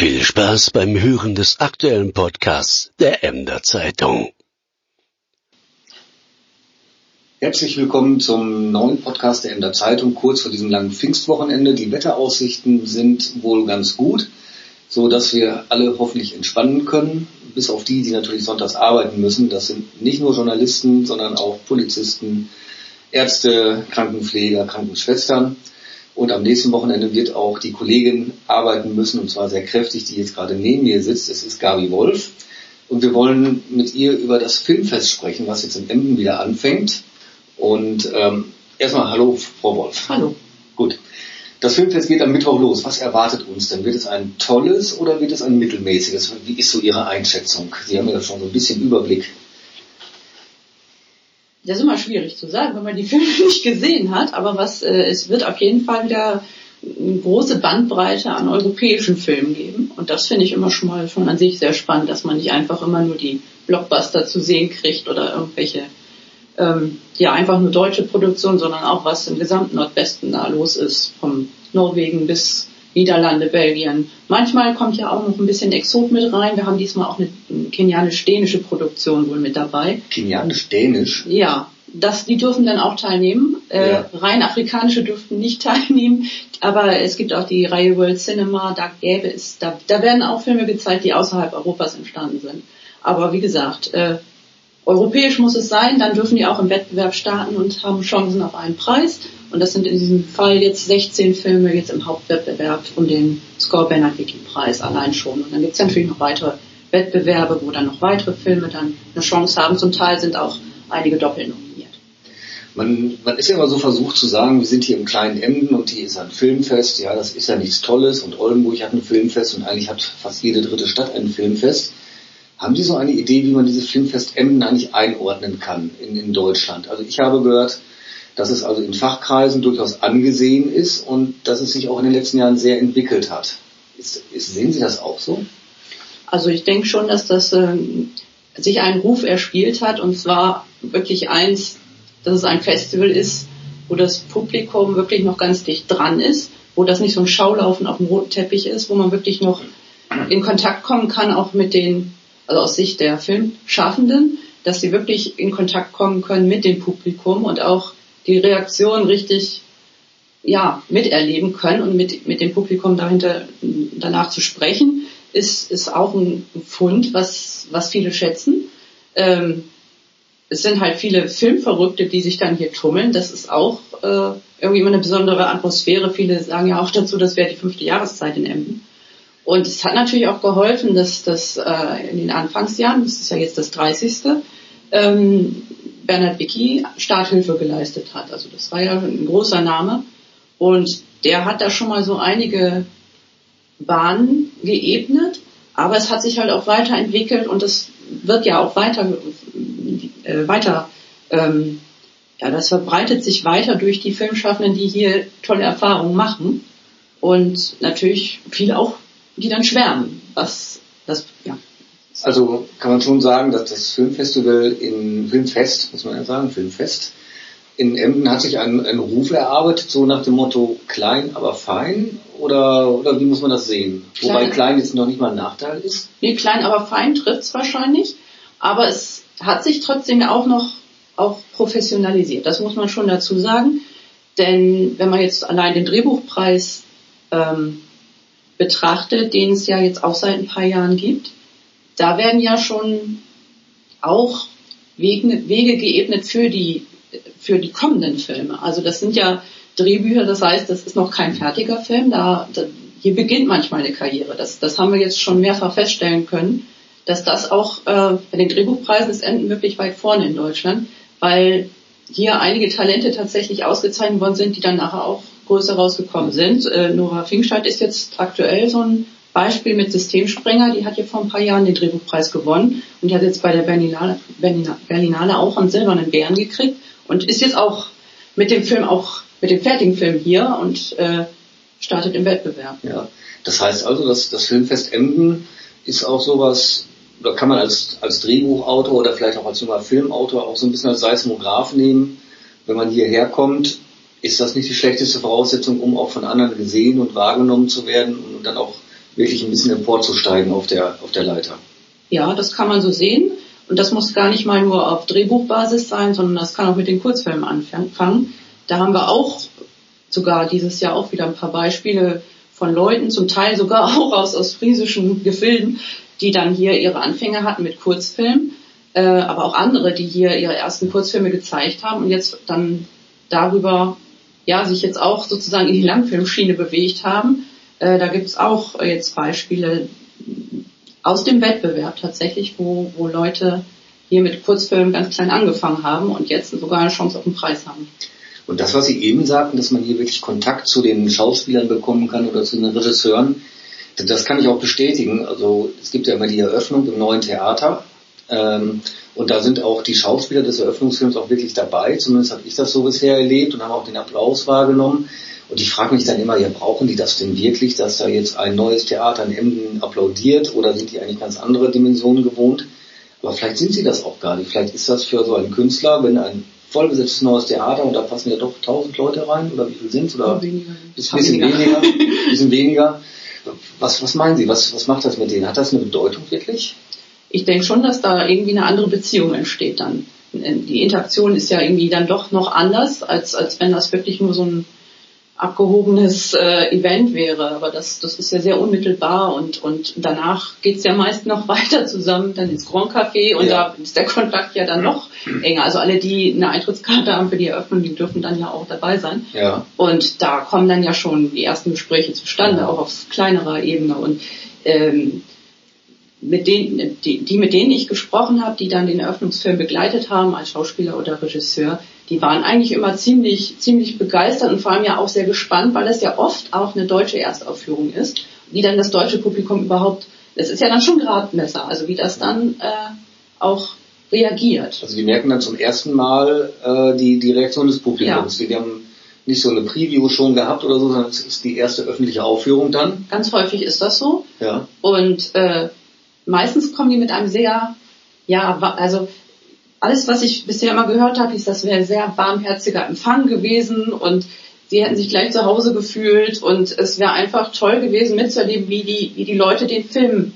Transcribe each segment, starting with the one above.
Viel Spaß beim Hören des aktuellen Podcasts der Emder Zeitung. Herzlich willkommen zum neuen Podcast der Emder Zeitung, kurz vor diesem langen Pfingstwochenende. Die Wetteraussichten sind wohl ganz gut, so dass wir alle hoffentlich entspannen können, bis auf die, die natürlich sonntags arbeiten müssen. Das sind nicht nur Journalisten, sondern auch Polizisten, Ärzte, Krankenpfleger, Krankenschwestern. Und am nächsten Wochenende wird auch die Kollegin arbeiten müssen, und zwar sehr kräftig, die jetzt gerade neben mir sitzt. Es ist Gabi Wolf. Und wir wollen mit ihr über das Filmfest sprechen, was jetzt in Emden wieder anfängt. Und ähm, erstmal hallo, Frau Wolf. Hallo. Gut. Das Filmfest geht am Mittwoch los. Was erwartet uns denn? Wird es ein tolles oder wird es ein mittelmäßiges? Wie ist so Ihre Einschätzung? Sie haben ja schon so ein bisschen Überblick das ist immer schwierig zu sagen, wenn man die Filme nicht gesehen hat, aber was, äh, es wird auf jeden Fall wieder eine große Bandbreite an europäischen Filmen geben. Und das finde ich immer schon mal schon an sich sehr spannend, dass man nicht einfach immer nur die Blockbuster zu sehen kriegt oder irgendwelche, ähm, ja, einfach nur deutsche Produktionen, sondern auch was im gesamten Nordwesten da los ist, vom Norwegen bis Niederlande, Belgien. Manchmal kommt ja auch noch ein bisschen Exot mit rein. Wir haben diesmal auch eine kenianisch-dänische Produktion wohl mit dabei. Kenianisch-dänisch? Ja, das, die dürfen dann auch teilnehmen. Äh, ja. rein afrikanische dürften nicht teilnehmen, aber es gibt auch die Reihe World Cinema, da gäbe es, da, da werden auch Filme gezeigt, die außerhalb Europas entstanden sind. Aber wie gesagt, äh, europäisch muss es sein, dann dürfen die auch im Wettbewerb starten und haben Chancen auf einen Preis. Und das sind in diesem Fall jetzt 16 Filme jetzt im Hauptwettbewerb um den Score Bernard Wiki Preis allein schon. Und dann gibt es natürlich noch weitere Wettbewerbe, wo dann noch weitere Filme dann eine Chance haben. Zum Teil sind auch einige doppelt nominiert. Man, man ist ja immer so versucht zu sagen, wir sind hier im kleinen Emden und hier ist ein Filmfest. Ja, das ist ja nichts Tolles und Oldenburg hat ein Filmfest und eigentlich hat fast jede dritte Stadt ein Filmfest. Haben Sie so eine Idee, wie man dieses Filmfest Emden eigentlich einordnen kann in, in Deutschland? Also ich habe gehört, dass es also in Fachkreisen durchaus angesehen ist und dass es sich auch in den letzten Jahren sehr entwickelt hat. Ist, ist, sehen Sie das auch so? Also ich denke schon, dass das äh, sich einen Ruf erspielt hat und zwar wirklich eins, dass es ein Festival ist, wo das Publikum wirklich noch ganz dicht dran ist, wo das nicht so ein Schaulaufen auf dem roten Teppich ist, wo man wirklich noch in Kontakt kommen kann, auch mit den, also aus Sicht der Filmschaffenden, dass sie wirklich in Kontakt kommen können mit dem Publikum und auch die Reaktion richtig ja, miterleben können und mit, mit dem Publikum dahinter danach zu sprechen, ist, ist auch ein Fund, was, was viele schätzen. Ähm, es sind halt viele Filmverrückte, die sich dann hier tummeln. Das ist auch äh, irgendwie immer eine besondere Atmosphäre. Viele sagen ja auch dazu, das wäre die fünfte Jahreszeit in Emden. Und es hat natürlich auch geholfen, dass das äh, in den Anfangsjahren, das ist ja jetzt das 30. Ähm, Bernhard Wicki Starthilfe geleistet hat. Also das war ja ein großer Name. Und der hat da schon mal so einige Bahnen geebnet, aber es hat sich halt auch weiterentwickelt und es wird ja auch weiter, äh, weiter ähm, ja, das verbreitet sich weiter durch die Filmschaffenden, die hier tolle Erfahrungen machen und natürlich viele auch, die dann schwärmen, was das, ja, also kann man schon sagen, dass das Filmfestival in Filmfest, muss man ja sagen, Filmfest, in Emden hat sich einen, einen Ruf erarbeitet, so nach dem Motto klein, aber fein? Oder, oder wie muss man das sehen? Klein. Wobei klein jetzt noch nicht mal ein Nachteil ist. Nee, klein, aber fein trifft es wahrscheinlich. Aber es hat sich trotzdem auch noch auch professionalisiert. Das muss man schon dazu sagen. Denn wenn man jetzt allein den Drehbuchpreis ähm, betrachtet, den es ja jetzt auch seit ein paar Jahren gibt, da werden ja schon auch Wege, Wege geebnet für die, für die kommenden Filme. Also das sind ja Drehbücher, das heißt, das ist noch kein fertiger Film. Da, da hier beginnt manchmal eine Karriere. Das, das haben wir jetzt schon mehrfach feststellen können, dass das auch äh, bei den Drehbuchpreisen ist Enden wirklich weit vorne in Deutschland, weil hier einige Talente tatsächlich ausgezeichnet worden sind, die dann nachher auch größer rausgekommen sind. Äh, Nora Finkstadt ist jetzt aktuell so ein Beispiel mit Systemsprenger, die hat ja vor ein paar Jahren den Drehbuchpreis gewonnen und die hat jetzt bei der Berlinale, Berlinale auch einen silbernen Bären gekriegt und ist jetzt auch mit dem Film auch mit dem fertigen Film hier und äh, startet im Wettbewerb. Ja, das heißt also, dass das Filmfest Emden ist auch sowas, da kann man als, als Drehbuchautor oder vielleicht auch als junger Filmautor auch so ein bisschen als Seismograph nehmen. Wenn man hierher kommt, ist das nicht die schlechteste Voraussetzung, um auch von anderen gesehen und wahrgenommen zu werden und dann auch wirklich ein bisschen emporzusteigen auf der, auf der Leiter. Ja, das kann man so sehen. Und das muss gar nicht mal nur auf Drehbuchbasis sein, sondern das kann auch mit den Kurzfilmen anfangen. Da haben wir auch sogar dieses Jahr auch wieder ein paar Beispiele von Leuten, zum Teil sogar auch aus ostfriesischen Gefilden, die dann hier ihre Anfänge hatten mit Kurzfilmen, äh, aber auch andere, die hier ihre ersten Kurzfilme gezeigt haben und jetzt dann darüber ja sich jetzt auch sozusagen in die Langfilmschiene bewegt haben. Äh, da gibt es auch jetzt Beispiele aus dem Wettbewerb tatsächlich, wo, wo Leute hier mit Kurzfilmen ganz klein angefangen haben und jetzt sogar eine Chance auf den Preis haben. Und das, was Sie eben sagten, dass man hier wirklich Kontakt zu den Schauspielern bekommen kann oder zu den Regisseuren, das kann ich auch bestätigen. Also es gibt ja immer die Eröffnung im neuen Theater. Ähm, und da sind auch die Schauspieler des Eröffnungsfilms auch wirklich dabei. Zumindest habe ich das so bisher erlebt und habe auch den Applaus wahrgenommen. Und ich frage mich dann immer, ja, brauchen die das denn wirklich, dass da jetzt ein neues Theater in Emden applaudiert oder sind die eigentlich ganz andere Dimensionen gewohnt? Aber vielleicht sind sie das auch gar nicht. Vielleicht ist das für so einen Künstler, wenn ein vollbesetztes neues Theater und da passen ja doch tausend Leute rein oder wie viel sind es? Oder weniger. Bisschen, bisschen weniger. bisschen weniger. Was, was meinen Sie? Was, was macht das mit denen? Hat das eine Bedeutung wirklich? Ich denke schon, dass da irgendwie eine andere Beziehung entsteht dann. Die Interaktion ist ja irgendwie dann doch noch anders, als, als wenn das wirklich nur so ein abgehobenes äh, Event wäre. Aber das, das ist ja sehr unmittelbar und, und danach geht's ja meist noch weiter zusammen, dann ins Grand Café und ja. da ist der Kontakt ja dann noch enger. Also alle, die eine Eintrittskarte haben für die Eröffnung, die dürfen dann ja auch dabei sein. Ja. Und da kommen dann ja schon die ersten Gespräche zustande, ja. auch auf kleinerer Ebene. Und ähm, mit denen, die, die mit denen ich gesprochen habe, die dann den Eröffnungsfilm begleitet haben als Schauspieler oder Regisseur, die waren eigentlich immer ziemlich, ziemlich begeistert und vor allem ja auch sehr gespannt, weil das ja oft auch eine deutsche Erstaufführung ist, wie dann das deutsche Publikum überhaupt, das ist ja dann schon Gradmesser, also wie das dann äh, auch reagiert. Also die merken dann zum ersten Mal äh, die, die Reaktion des Publikums. Ja. Die haben nicht so eine Preview schon gehabt oder so, sondern es ist die erste öffentliche Aufführung dann. Ganz häufig ist das so. Ja. Und äh, meistens kommen die mit einem sehr, ja, also alles, was ich bisher immer gehört habe, ist, das wäre ein sehr warmherziger Empfang gewesen und sie hätten sich gleich zu Hause gefühlt und es wäre einfach toll gewesen mitzuerleben, wie die, wie die Leute den Film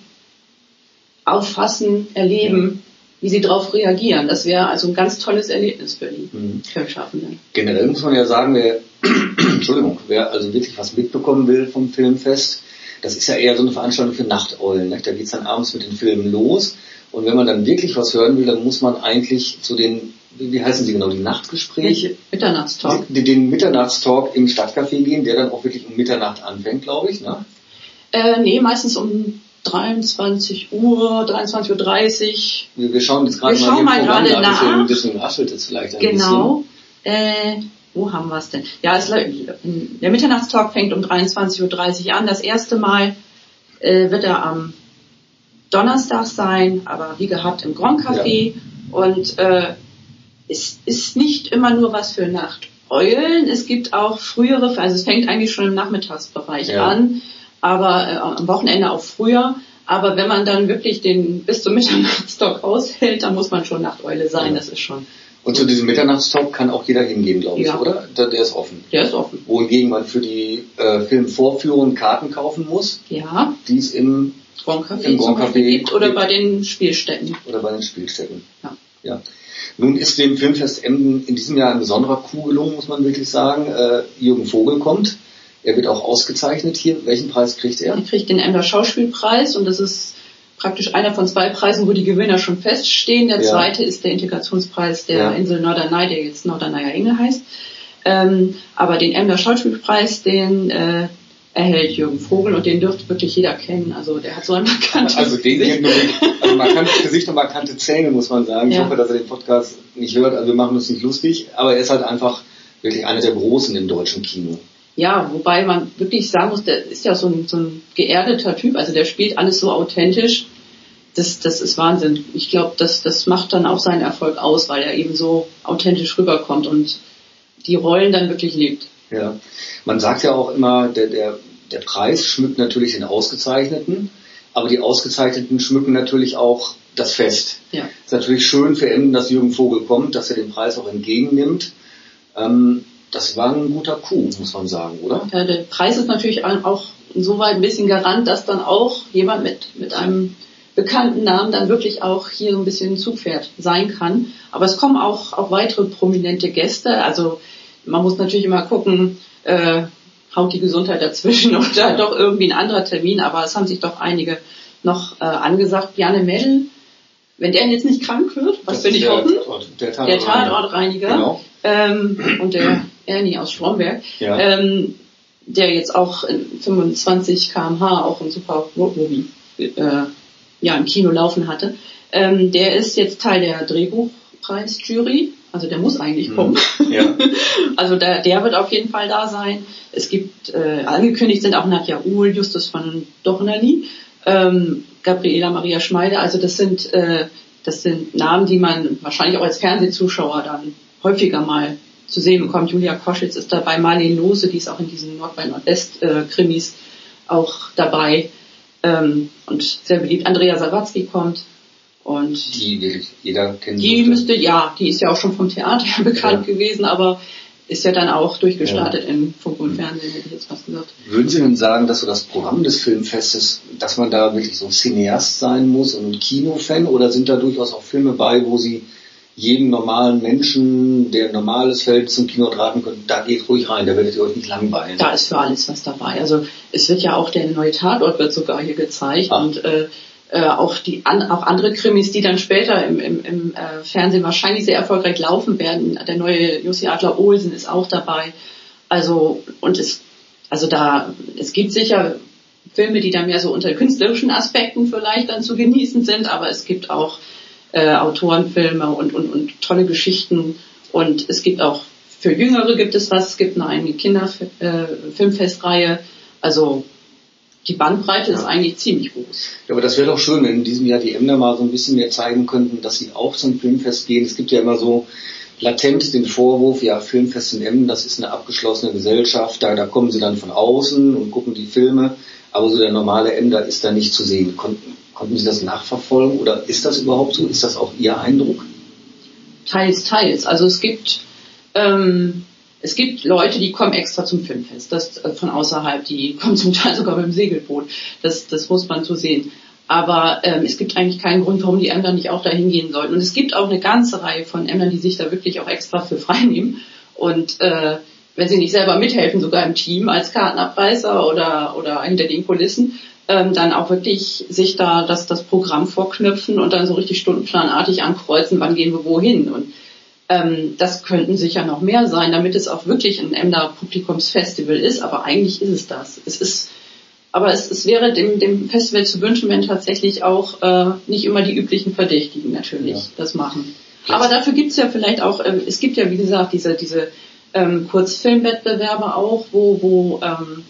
auffassen, erleben, ja. wie sie darauf reagieren. Das wäre also ein ganz tolles Erlebnis für die mhm. Filmschaffenden. Generell muss man ja sagen, wer, Entschuldigung, wer also wirklich was mitbekommen will vom Filmfest, das ist ja eher so eine Veranstaltung für Nachteulen. Ne? Da geht's dann abends mit den Filmen los. Und wenn man dann wirklich was hören will, dann muss man eigentlich zu den, wie heißen sie genau, die Nachtgespräche? Mitternachtstalk. Den, den Mitternachtstalk im Stadtcafé gehen, der dann auch wirklich um Mitternacht anfängt, glaube ich. Ne? Äh, nee, meistens um 23 Uhr, 23.30 Uhr. Wir, schauen jetzt gerade mal, mal gerade nach. Deswegen, deswegen raschelt es vielleicht ein genau. bisschen. Genau. Äh, wo haben wir es denn? Ja, es, der Mitternachtstalk fängt um 23.30 Uhr an. Das erste Mal äh, wird er am Donnerstag sein, aber wie gehabt im Grand Café. Ja. Und äh, es ist nicht immer nur was für Nachteulen. Es gibt auch frühere, also es fängt eigentlich schon im Nachmittagsbereich ja. an, aber äh, am Wochenende auch früher. Aber wenn man dann wirklich den bis zum Mitternachtstalk aushält, dann muss man schon Nachteule sein. Ja. Das ist schon und zu diesem Mitternachtstalk kann auch jeder hingehen, glaube ich, ja. oder? Der, der, ist offen. Der ist offen. Wohingegen man für die äh, Filmvorführung Karten kaufen muss. Ja. Die es im Grand Café, im Café gibt oder bei den Spielstätten. Oder bei den Spielstätten. Ja. ja. Nun ist dem Filmfest Emden in diesem Jahr ein besonderer Coup gelungen, muss man wirklich sagen. Äh, Jürgen Vogel kommt. Er wird auch ausgezeichnet hier. Welchen Preis kriegt er? Er kriegt den Emder Schauspielpreis und das ist praktisch einer von zwei Preisen, wo die Gewinner schon feststehen. Der ja. zweite ist der Integrationspreis der ja. Insel Norderney, der jetzt Norderneyer Engel heißt. Ähm, aber den Emder Schauspielpreis, den äh, erhält Jürgen Vogel und den dürfte wirklich jeder kennen. Also der hat so ein markantes Also den Gesicht. also markantes Gesicht und markante Zähne, muss man sagen. Ich hoffe, dass er den Podcast nicht hört. Also wir machen uns nicht lustig, aber er ist halt einfach wirklich einer der Großen im deutschen Kino. Ja, wobei man wirklich sagen muss, der ist ja so ein, so ein geerdeter Typ, also der spielt alles so authentisch. Das, das ist Wahnsinn. Ich glaube, das, das macht dann auch seinen Erfolg aus, weil er eben so authentisch rüberkommt und die Rollen dann wirklich lebt. Ja, man sagt ja auch immer, der, der, der Preis schmückt natürlich den Ausgezeichneten, aber die Ausgezeichneten schmücken natürlich auch das Fest. Ja. Ist natürlich schön für Emden, dass Jürgen Vogel kommt, dass er den Preis auch entgegennimmt. Ähm, das war ein guter Coup, muss man sagen, oder? Ja, der Preis ist natürlich auch insoweit ein bisschen Garant, dass dann auch jemand mit, mit einem bekannten Namen dann wirklich auch hier so ein bisschen Zugpferd sein kann. Aber es kommen auch, auch weitere prominente Gäste. Also man muss natürlich immer gucken, äh, haut die Gesundheit dazwischen oder doch irgendwie ein anderer Termin. Aber es haben sich doch einige noch äh, angesagt. Bjarne Mädel, wenn der jetzt nicht krank wird, was will ich der hoffen, Tatort- der der Tatortreiniger. Genau. ähm, und der Ernie aus Stromberg, Ja. ähm, der jetzt auch in 25 kmh auch ein super Roadmovie äh, ja, im Kino laufen hatte, ähm, der ist jetzt Teil der Drehbuchpreisjury, also der muss eigentlich kommen. Ja. Also der, der wird auf jeden Fall da sein. Es gibt äh, angekündigt sind auch Nadja Uhl, Justus von Dornali, ähm, Gabriela Maria Schmeide. Also das sind äh, das sind Namen, die man wahrscheinlich auch als Fernsehzuschauer dann häufiger mal zu sehen bekommt. Julia Koschitz ist dabei, Marlene Lose, die ist auch in diesen Nord bei Nordwest äh, auch dabei ähm, und sehr beliebt. Andrea Sawatzki kommt und Die wirklich jeder kennt. die müsste, ja, die ist ja auch schon vom Theater bekannt Ja. gewesen, aber ist ja dann auch durchgestartet im Funk und Fernsehen, hätte ich jetzt fast gesagt. Würden Sie denn sagen, dass so das Programm des Filmfestes, dass man da wirklich so Cineast sein muss und ein Kinofan oder sind da durchaus auch Filme bei, wo Sie jedem normalen Menschen, der ein normales Feld zum Kino raten können, da geht ruhig rein, da werdet ihr euch nicht langweilen. Da ist für alles was dabei. Also es wird ja auch der neue Tatort wird sogar hier gezeigt Ah. und äh, äh, auch die an, auch andere Krimis, die dann später im, im, im äh, Fernsehen wahrscheinlich sehr erfolgreich laufen werden. Der neue Jussi Adler Olsen ist auch dabei. Also und es also da es gibt sicher Filme, die dann mehr so unter künstlerischen Aspekten vielleicht dann zu genießen sind, aber es gibt auch äh, Autorenfilme und, und, und tolle Geschichten und es gibt auch für Jüngere gibt es was, es gibt eine eigene Kinderfilmfestreihe, also die Bandbreite ist Ja. eigentlich ziemlich groß. Ja, aber das wäre doch schön, wenn in diesem Jahr die Emder mal so ein bisschen mehr zeigen könnten, dass sie auch zum Filmfest gehen. Es gibt ja immer so latent den Vorwurf, ja, Filmfest in Emden, das ist eine abgeschlossene Gesellschaft, da, da kommen sie dann von außen und gucken die Filme, aber so der normale Emder ist da nicht zu sehen. Konnten, konnten Sie das nachverfolgen oder ist das überhaupt so? Ist das auch Ihr Eindruck? Teils, teils. Also es gibt ähm, es gibt Leute, die kommen extra zum Filmfest, das äh, von außerhalb, die kommen zum Teil sogar mit dem Segelboot. Das, das muss man so sehen. Aber ähm, es gibt eigentlich keinen Grund, warum die Ämter nicht auch dahin gehen sollten. Und es gibt auch eine ganze Reihe von Ämtern, die sich da wirklich auch extra für freinehmen. Und äh, wenn sie nicht selber mithelfen, sogar im Team als Kartenabreißer oder, oder hinter den Kulissen, ähm, dann auch wirklich sich da das, das Programm vorknüpfen und dann so richtig stundenplanartig ankreuzen, wann gehen wir wohin. Und ähm, das könnten sicher noch mehr sein, damit es auch wirklich ein Emder Publikumsfestival ist, aber eigentlich ist es das. Es ist, aber es, es wäre dem, dem Festival zu wünschen, wenn tatsächlich auch äh, nicht immer die üblichen Verdächtigen natürlich Ja. das machen. Jetzt- Aber dafür gibt's ja vielleicht auch, ähm, es gibt ja wie gesagt diese, diese ähm, Kurzfilmwettbewerbe auch, wo, wo ähm,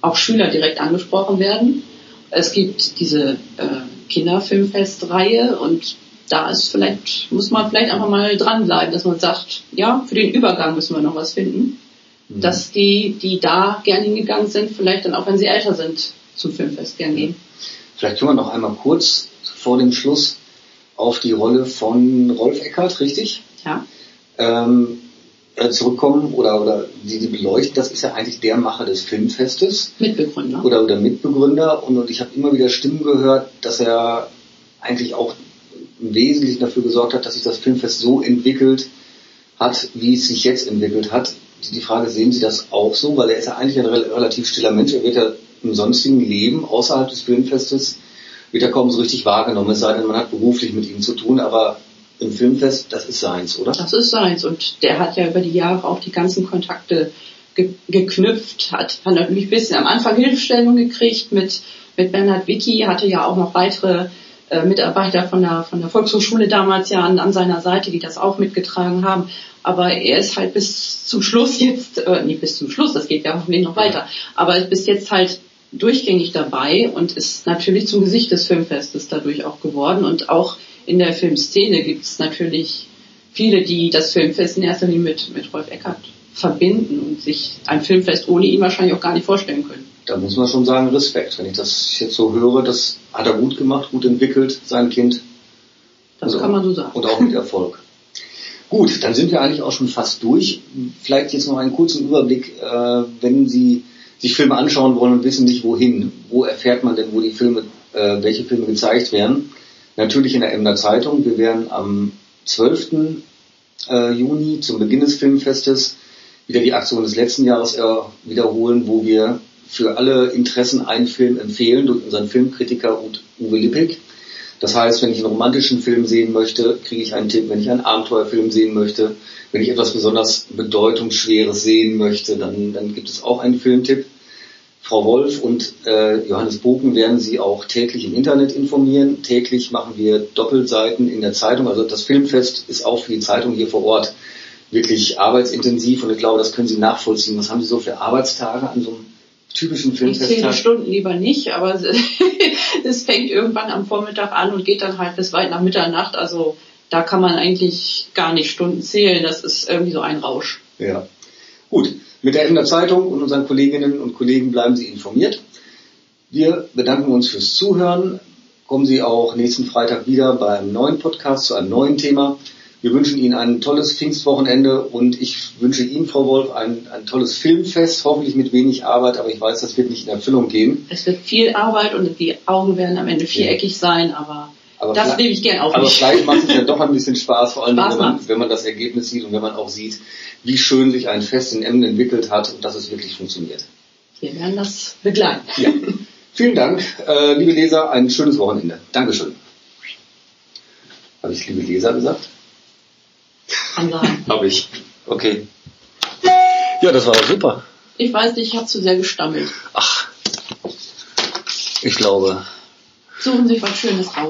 auch Schüler direkt angesprochen werden. Es gibt diese äh, Kinderfilmfestreihe und da ist vielleicht, muss man vielleicht einfach mal dranbleiben, dass man sagt, ja, für den Übergang müssen wir noch was finden. Mhm. Dass die, die da gern hingegangen sind, vielleicht dann auch, wenn sie älter sind, zum Filmfest gern gehen. Vielleicht können wir noch einmal kurz vor dem Schluss auf die Rolle von Rolf Eckert, richtig? Ja. ähm, äh, zurückkommen oder, oder die, die beleuchten, das ist ja eigentlich der Macher des Filmfestes Mitbegründer. oder, oder Mitbegründer und, und ich habe immer wieder Stimmen gehört, dass er eigentlich auch im Wesentlichen dafür gesorgt hat, dass sich das Filmfest so entwickelt hat, wie es sich jetzt entwickelt hat. Die, Frage, sehen Sie das auch so? Weil er ist ja eigentlich ein rel- relativ stiller Mensch, er wird ja im sonstigen Leben außerhalb des Filmfestes wird er kaum so richtig wahrgenommen, es sei denn, man hat beruflich mit ihm zu tun, aber im Filmfest, das ist seins, oder? Das ist seins und der hat ja über die Jahre auch die ganzen Kontakte ge geknüpft, hat, hat natürlich ein bisschen am Anfang Hilfestellung gekriegt mit, mit Bernhard Wicki, hatte ja auch noch weitere äh, Mitarbeiter von der, von der Volkshochschule damals ja an, an seiner Seite, die das auch mitgetragen haben. Aber er ist halt bis zum Schluss jetzt, äh, nicht bis zum Schluss, das geht ja hoffentlich noch weiter, aber bis jetzt halt durchgängig dabei und ist natürlich zum Gesicht des Filmfestes dadurch auch geworden. Und auch in der Filmszene gibt es natürlich viele, die das Filmfest in erster Linie mit, mit Rolf Eckert verbinden und sich ein Filmfest ohne ihn wahrscheinlich auch gar nicht vorstellen können. Da muss man schon sagen, Respekt. Wenn ich das jetzt so höre, das hat er gut gemacht, gut entwickelt, sein Kind. Das Also- kann man so sagen. Und auch mit Erfolg. Gut, dann sind wir eigentlich auch schon fast durch. Vielleicht jetzt noch einen kurzen Überblick, äh, wenn Sie sich Filme anschauen wollen und wissen nicht wohin. Wo erfährt man denn, wo die Filme, äh, welche Filme gezeigt werden? Natürlich in der Emder Zeitung. Wir werden am 12. Äh, Juni zum Beginn des Filmfestes wieder die Aktion des letzten Jahres äh, wiederholen, wo wir für alle Interessen einen Film empfehlen durch unseren Filmkritiker Uwe Lippig. Das heißt, wenn ich einen romantischen Film sehen möchte, kriege ich einen Tipp. Wenn ich einen Abenteuerfilm sehen möchte, wenn ich etwas besonders bedeutungsschweres sehen möchte, dann, dann gibt es auch einen Filmtipp. Frau Wolf und äh, Johannes Boken werden Sie auch täglich im Internet informieren. Täglich machen wir Doppelseiten in der Zeitung. Also das Filmfest ist auch für die Zeitung hier vor Ort wirklich arbeitsintensiv und ich glaube, das können Sie nachvollziehen. Was haben Sie so für Arbeitstage an so einem typischen Filmfest? Ich zähle Stunden lieber nicht, aber es fängt irgendwann am Vormittag an und geht dann halt bis weit nach Mitternacht. Also da kann man eigentlich gar nicht Stunden zählen. Das ist irgendwie so ein Rausch. Ja. Gut. Mit der Emder Zeitung und unseren Kolleginnen und Kollegen bleiben Sie informiert. Wir bedanken uns fürs Zuhören. Kommen Sie auch nächsten Freitag wieder beim neuen Podcast zu einem neuen Thema. Wir wünschen Ihnen ein tolles Pfingstwochenende und ich wünsche Ihnen, Frau Wolf, ein, ein tolles Filmfest, hoffentlich mit wenig Arbeit, aber ich weiß, das wird nicht in Erfüllung gehen. Es wird viel Arbeit und die Augen werden am Ende viereckig sein, aber, aber das nehme ich gern auf Aber mich. vielleicht macht es ja doch ein bisschen Spaß, vor allem wenn man, wenn man das Ergebnis sieht und wenn man auch sieht, wie schön sich ein Fest in Emden entwickelt hat und dass es wirklich funktioniert. Wir werden das begleiten. Ja. Vielen Dank, äh, liebe Leser, ein schönes Wochenende. Dankeschön. Habe ich liebe Leser gesagt? Sein. Habe ich. Okay. Ja, das war super. Ich weiß nicht, ich habe zu sehr gestammelt. Ach. Ich glaube. Suchen Sie was Schönes raus.